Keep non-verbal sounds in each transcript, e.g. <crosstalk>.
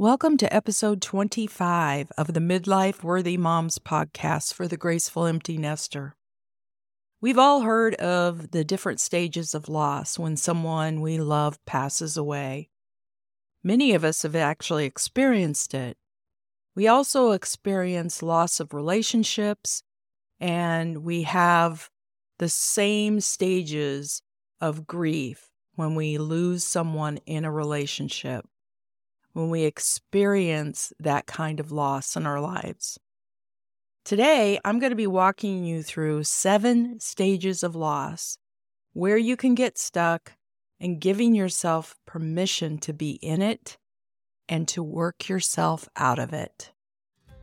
Welcome to episode 25 of the Midlife Worthy Moms podcast for the Graceful Empty Nester. We've all heard of the different stages of loss when someone we love passes away. Many of us have actually experienced it. We also experience loss of relationships, and we have the same stages of grief when we lose someone in a relationship when we experience that kind of loss in our lives. Today, I'm going to be walking you through seven stages of loss where you can get stuck and giving yourself permission to be in it and to work yourself out of it.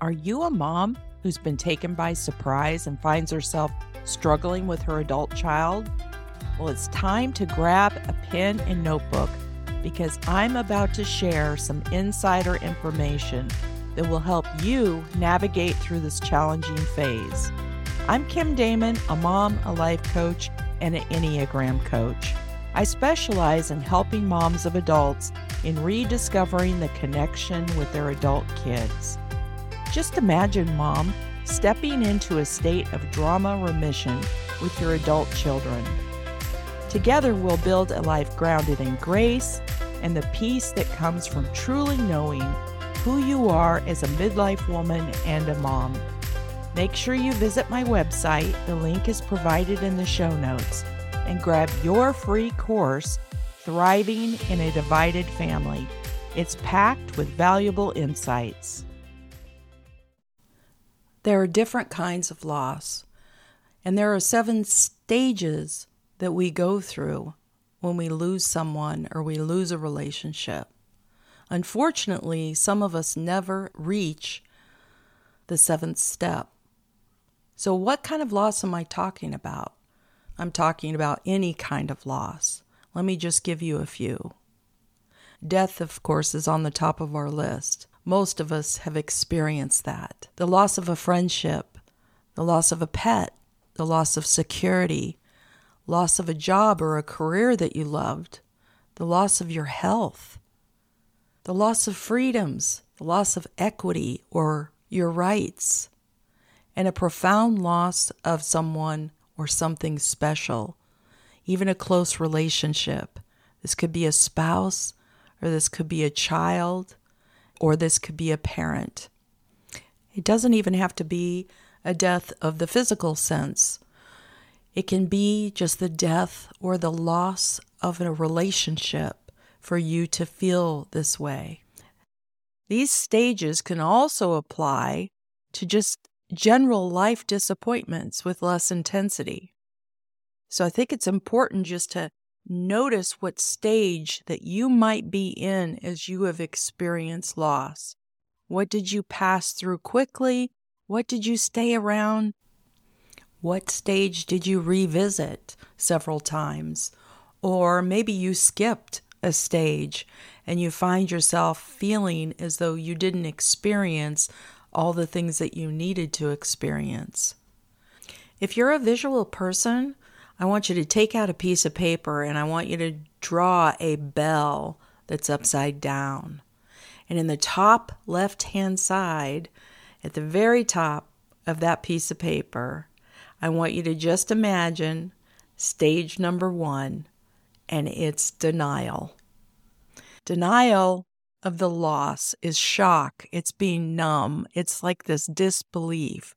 Are you a mom who's been taken by surprise and finds herself struggling with her adult child? Well, it's time to grab a pen and notebook because I'm about to share some insider information that will help you navigate through this challenging phase. I'm Kim Damon, a mom, a life coach, and an Enneagram coach. I specialize in helping moms of adults in rediscovering the connection with their adult kids. Just imagine, mom, stepping into a state of drama remission with your adult children. Together, we'll build a life grounded in grace and the peace that comes from truly knowing who you are as a midlife woman and a mom. Make sure you visit my website, the link is provided in the show notes, and grab your free course, Thriving in a Divided Family. It's packed with valuable insights. There are different kinds of loss, and there are seven stages that we go through when we lose someone or we lose a relationship. Unfortunately, some of us never reach the seventh step. So, what kind of loss am I talking about? I'm talking about any kind of loss. Let me just give you a few. Death, of course, is on the top of our list. Most of us have experienced that. The loss of a friendship, the loss of a pet, the loss of security, loss of a job or a career that you loved, the loss of your health, the loss of freedoms, the loss of equity or your rights, and a profound loss of someone or something special, even a close relationship. This could be a spouse, or this could be a child, or this could be a parent. It doesn't even have to be a death of the physical sense. It can be just the death or the loss of a relationship for you to feel this way. These stages can also apply to just general life disappointments with less intensity. So I think it's important just to notice what stage that you might be in as you have experienced loss. What did you pass through quickly? What did you stay around what stage did you revisit several times? Or maybe you skipped a stage and you find yourself feeling as though you didn't experience all the things that you needed to experience. If you're a visual person, I want you to take out a piece of paper and I want you to draw a bell that's upside down. And in the top left hand side, at the very top of that piece of paper, I want you to just imagine stage number one, and it's denial. Denial of the loss is shock, it's being numb, it's like this disbelief.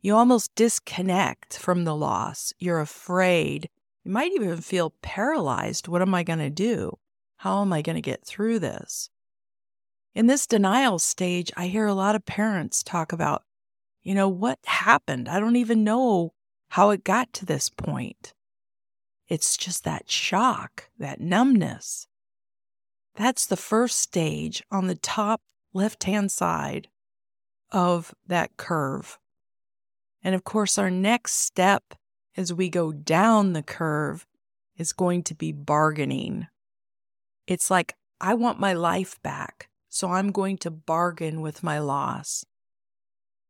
You almost disconnect from the loss. You're afraid. You might even feel paralyzed. What am I going to do? How am I going to get through this? In this denial stage, I hear a lot of parents talk about you know, what happened? I don't even know how it got to this point. It's just that shock, that numbness. That's the first stage on the top left hand side of that curve. And of course, our next step as we go down the curve is going to be bargaining. It's like, I want my life back, so I'm going to bargain with my loss.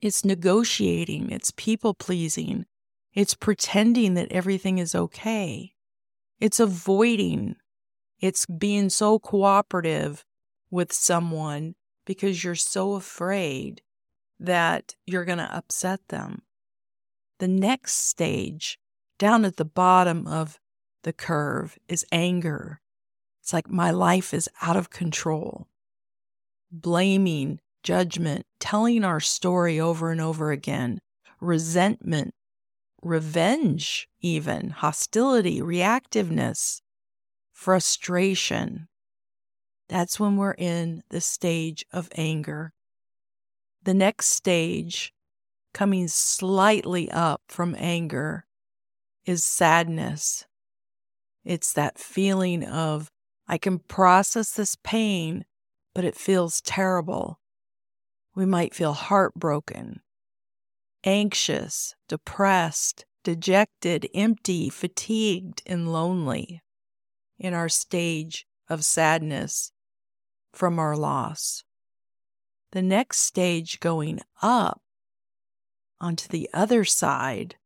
It's negotiating, it's people pleasing, it's pretending that everything is okay, it's avoiding, it's being so cooperative with someone because you're so afraid that you're going to upset them. The next stage, down at the bottom of the curve, is anger. It's like my life is out of control. Blaming, judgment, telling our story over and over again, resentment, revenge, even hostility, reactiveness, frustration. That's when we're in the stage of anger. The next stage, coming slightly up from anger, is sadness. It's that feeling of, I can process this pain, but it feels terrible. We might feel heartbroken, anxious, depressed, dejected, empty, fatigued, and lonely in our stage of sadness from our loss. The next stage going up onto the other side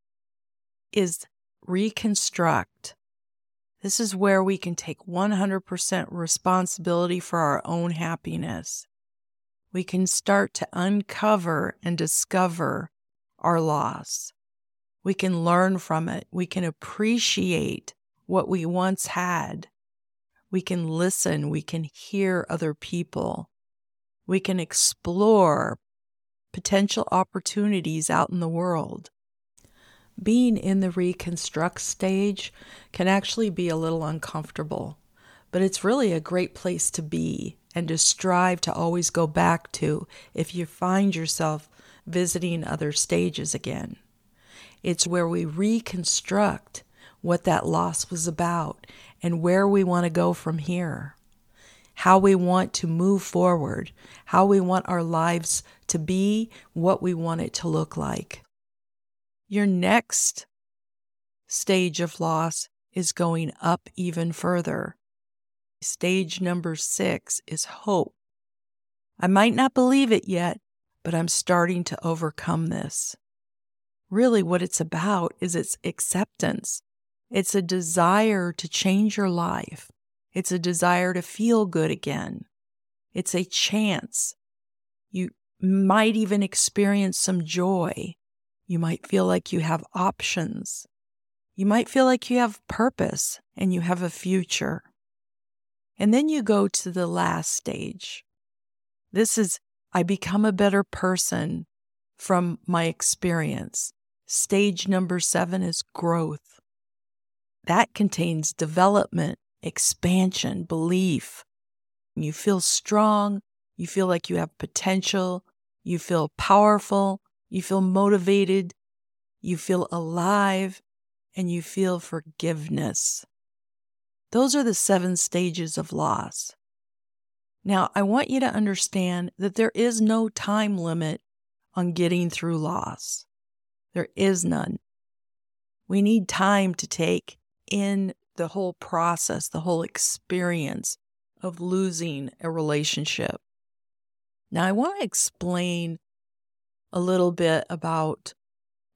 is reconstruct. This is where we can take 100% responsibility for our own happiness. We can start to uncover and discover our loss. We can learn from it. We can appreciate what we once had. We can listen. We can hear other people. We can explore potential opportunities out in the world. Being in the reconstruct stage can actually be a little uncomfortable, but it's really a great place to be and to strive to always go back to if you find yourself visiting other stages again. It's where we reconstruct what that loss was about and where we want to go from here, how we want to move forward, how we want our lives to be, what we want it to look like. Your next stage of loss is going up even further. Stage number six is hope. I might not believe it yet, but I'm starting to overcome this. Really, what it's about is its acceptance. It's a desire to change your life. It's a desire to feel good again. It's a chance. You might even experience some joy. You might feel like you have options. You might feel like you have purpose and you have a future. And then you go to the last stage. This is I become a better person from my experience. Stage number seven is growth. That contains development, expansion, belief. You feel strong. You feel like you have potential. You feel powerful. You feel motivated. You feel alive and you feel forgiveness. Those are the seven stages of loss. Now, I want you to understand that there is no time limit on getting through loss. There is none. We need time to take in the whole process, the whole experience of losing a relationship. Now, I want to explain a little bit about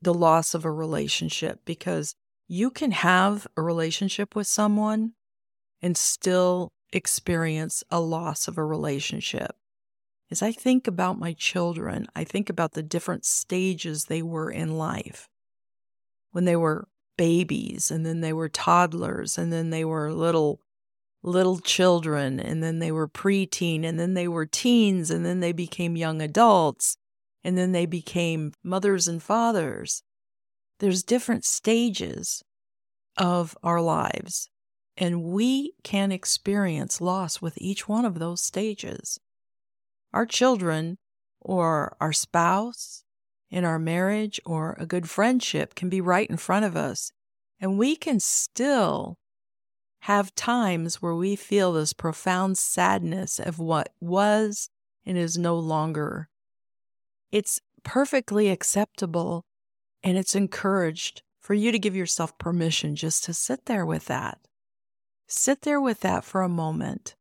the loss of a relationship because you can have a relationship with someone and still experience a loss of a relationship. As I think about my children, I think about the different stages they were in life. When they were babies, and then they were toddlers, and then they were little little children, and then they were preteen, and then they were teens, and then they became young adults, and then they became mothers and fathers. There's different stages of our lives. And we can experience loss with each one of those stages. Our children, or our spouse, in our marriage, or a good friendship can be right in front of us. And we can still have times where we feel this profound sadness of what was and is no longer. It's perfectly acceptable and it's encouraged for you to give yourself permission just to sit there with that. Sit there with that for a moment.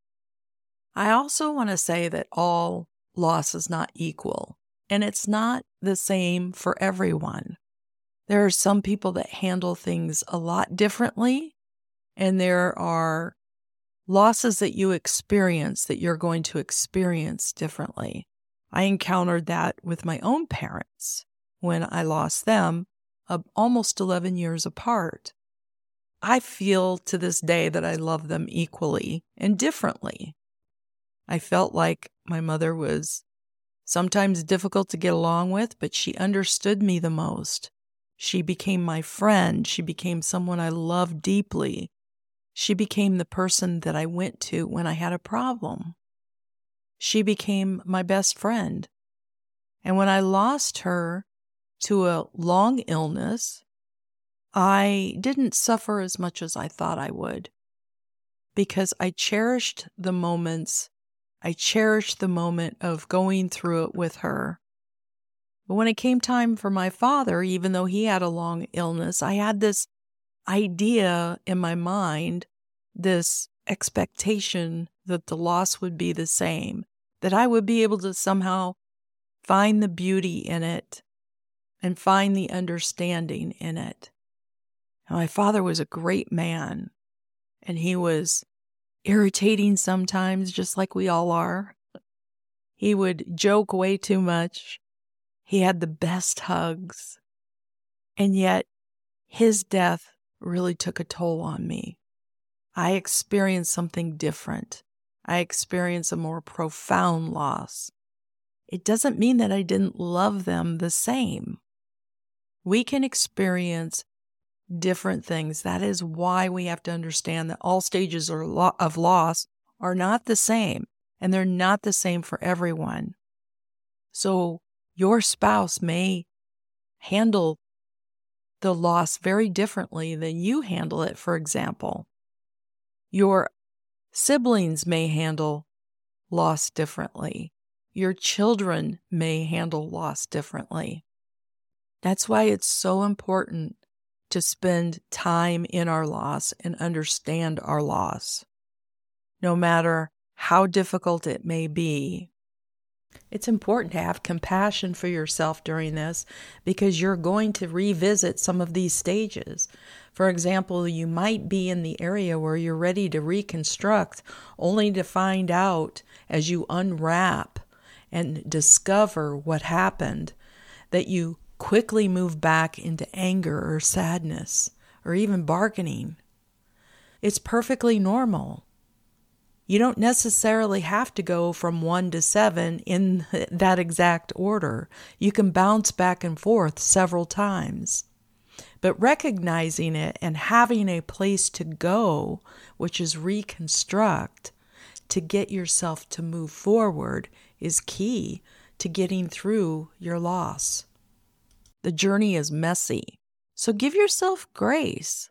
I also want to say that all loss is not equal, and it's not the same for everyone. There are some people that handle things a lot differently, and there are losses that you experience that you're going to experience differently. I encountered that with my own parents when I lost them uh, almost 11 years apart. I feel to this day that I love them equally and differently. I felt like my mother was sometimes difficult to get along with, but she understood me the most. She became my friend. She became someone I loved deeply. She became the person that I went to when I had a problem. She became my best friend. And when I lost her to a long illness, I didn't suffer as much as I thought I would because I cherished the moments. I cherished the moment of going through it with her. But when it came time for my father, even though he had a long illness, I had this idea in my mind, this expectation that the loss would be the same, that I would be able to somehow find the beauty in it and find the understanding in it. My father was a great man, and he was irritating sometimes, just like we all are. He would joke way too much. He had the best hugs. And yet, his death really took a toll on me. I experienced something different. I experienced a more profound loss. It doesn't mean that I didn't love them the same. We can experience different things. That is why we have to understand that all stages of loss are not the same, and they're not the same for everyone. So, your spouse may handle the loss very differently than you handle it, for example. Your siblings may handle loss differently. Your children may handle loss differently. That's why it's so important to spend time in our loss and understand our loss, no matter how difficult it may be. It's important to have compassion for yourself during this because you're going to revisit some of these stages. For example, you might be in the area where you're ready to reconstruct, only to find out as you unwrap and discover what happened that you quickly move back into anger or sadness or even bargaining. It's perfectly normal. You don't necessarily have to go from one to seven in <laughs> that exact order. You can bounce back and forth several times. But recognizing it and having a place to go, which is reconstruct, to get yourself to move forward, is key to getting through your loss. The journey is messy. So give yourself grace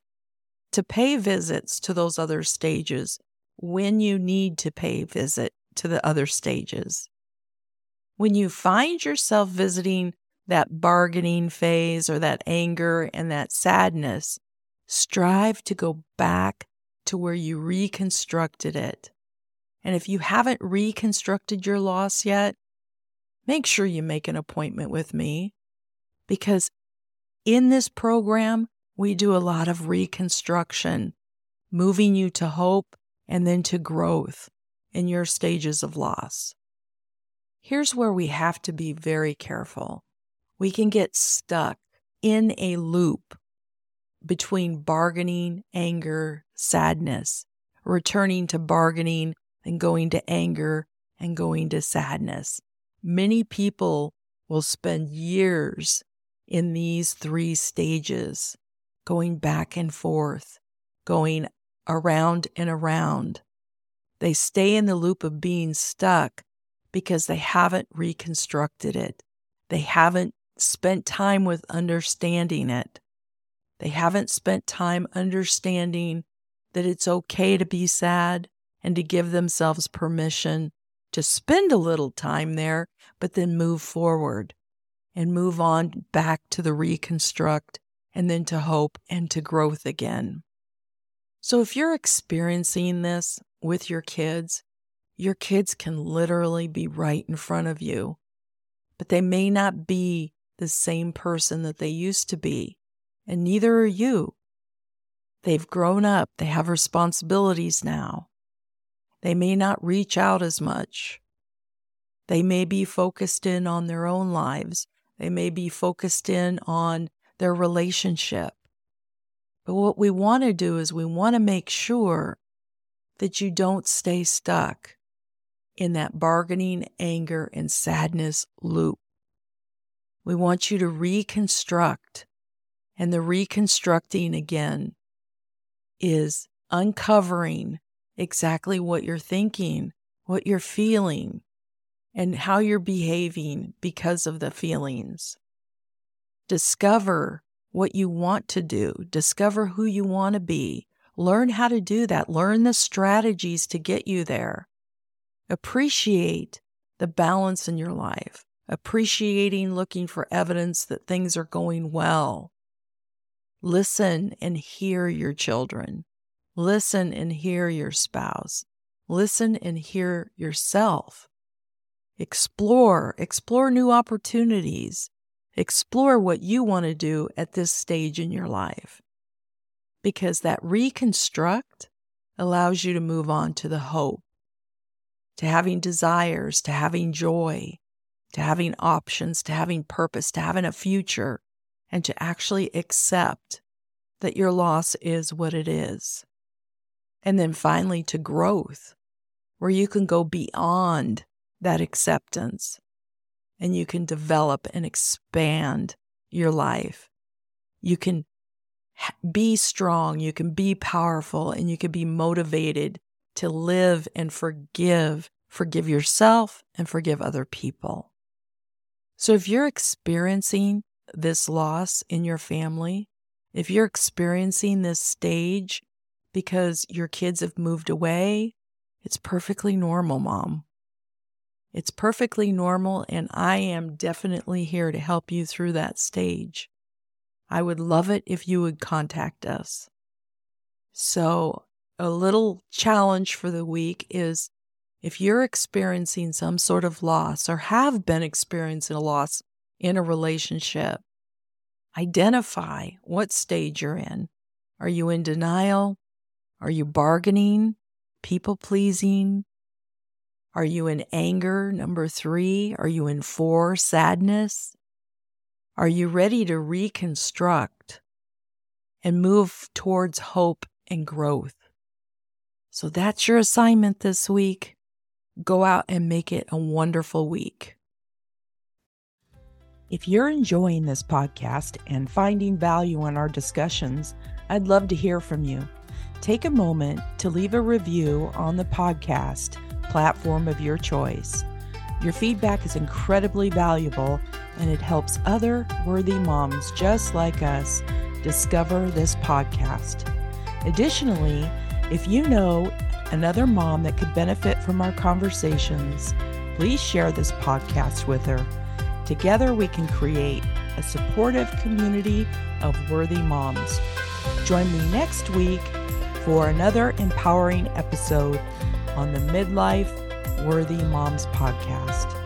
to pay visits to those other stages when you need to pay visit to the other stages. When you find yourself visiting that bargaining phase or that anger and that sadness, strive to go back to where you reconstructed it. And if you haven't reconstructed your loss yet, make sure you make an appointment with me because in this program, we do a lot of reconstruction, moving you to hope and then to growth in your stages of loss. Here's where we have to be very careful. We can get stuck in a loop between bargaining, anger, sadness, returning to bargaining and going to anger and going to sadness. Many people will spend years in these three stages, going back and forth, going around and around. They stay in the loop of being stuck because they haven't reconstructed it. They haven't spent time with understanding it. They haven't spent time understanding that it's okay to be sad and to give themselves permission to spend a little time there, but then move forward and move on back to the reconstruct and then to hope and to growth again. So if you're experiencing this with your kids, your kids can literally be right in front of you, but they may not be the same person that they used to be, and neither are you. They've grown up, they have responsibilities now. They may not reach out as much. They may be focused in on their own lives. They may be focused in on their relationship. But what we want to do is we want to make sure that you don't stay stuck in that bargaining, anger, and sadness loop. We want you to reconstruct. And the reconstructing again is uncovering exactly what you're thinking, what you're feeling, and how you're behaving because of the feelings. Discover what you want to do, discover who you want to be, learn how to do that, learn the strategies to get you there. Appreciate the balance in your life, appreciating looking for evidence that things are going well. Listen and hear your children. Listen and hear your spouse. Listen and hear yourself. Explore, explore new opportunities. Explore what you want to do at this stage in your life. Because that reconstruct allows you to move on to the hope, to having desires, to having joy, to having options, to having purpose, to having a future, and to actually accept that your loss is what it is. And then finally to growth, where you can go beyond that acceptance and you can develop and expand your life. You can be strong, you can be powerful, and you can be motivated to live and forgive. Forgive yourself and forgive other people. So if you're experiencing this loss in your family, if you're experiencing this stage because your kids have moved away, it's perfectly normal, mom. It's perfectly normal, and I am definitely here to help you through that stage. I would love it if you would contact us. So, a little challenge for the week is if you're experiencing some sort of loss or have been experiencing a loss in a relationship, identify what stage you're in. Are you in denial? Are you bargaining, people pleasing? Are you in anger? Number three. Are you in four? Sadness. Are you ready to reconstruct and move towards hope and growth? So that's your assignment this week. Go out and make it a wonderful week. If you're enjoying this podcast and finding value in our discussions, I'd love to hear from you. Take a moment to leave a review on the podcast platform of your choice. Your feedback is incredibly valuable and it helps other worthy moms just like us discover this podcast. Additionally, if you know another mom that could benefit from our conversations, please share this podcast with her. Together, we can create a supportive community of worthy moms. Join me next week for another empowering episode on the Midlife Worthy Moms podcast.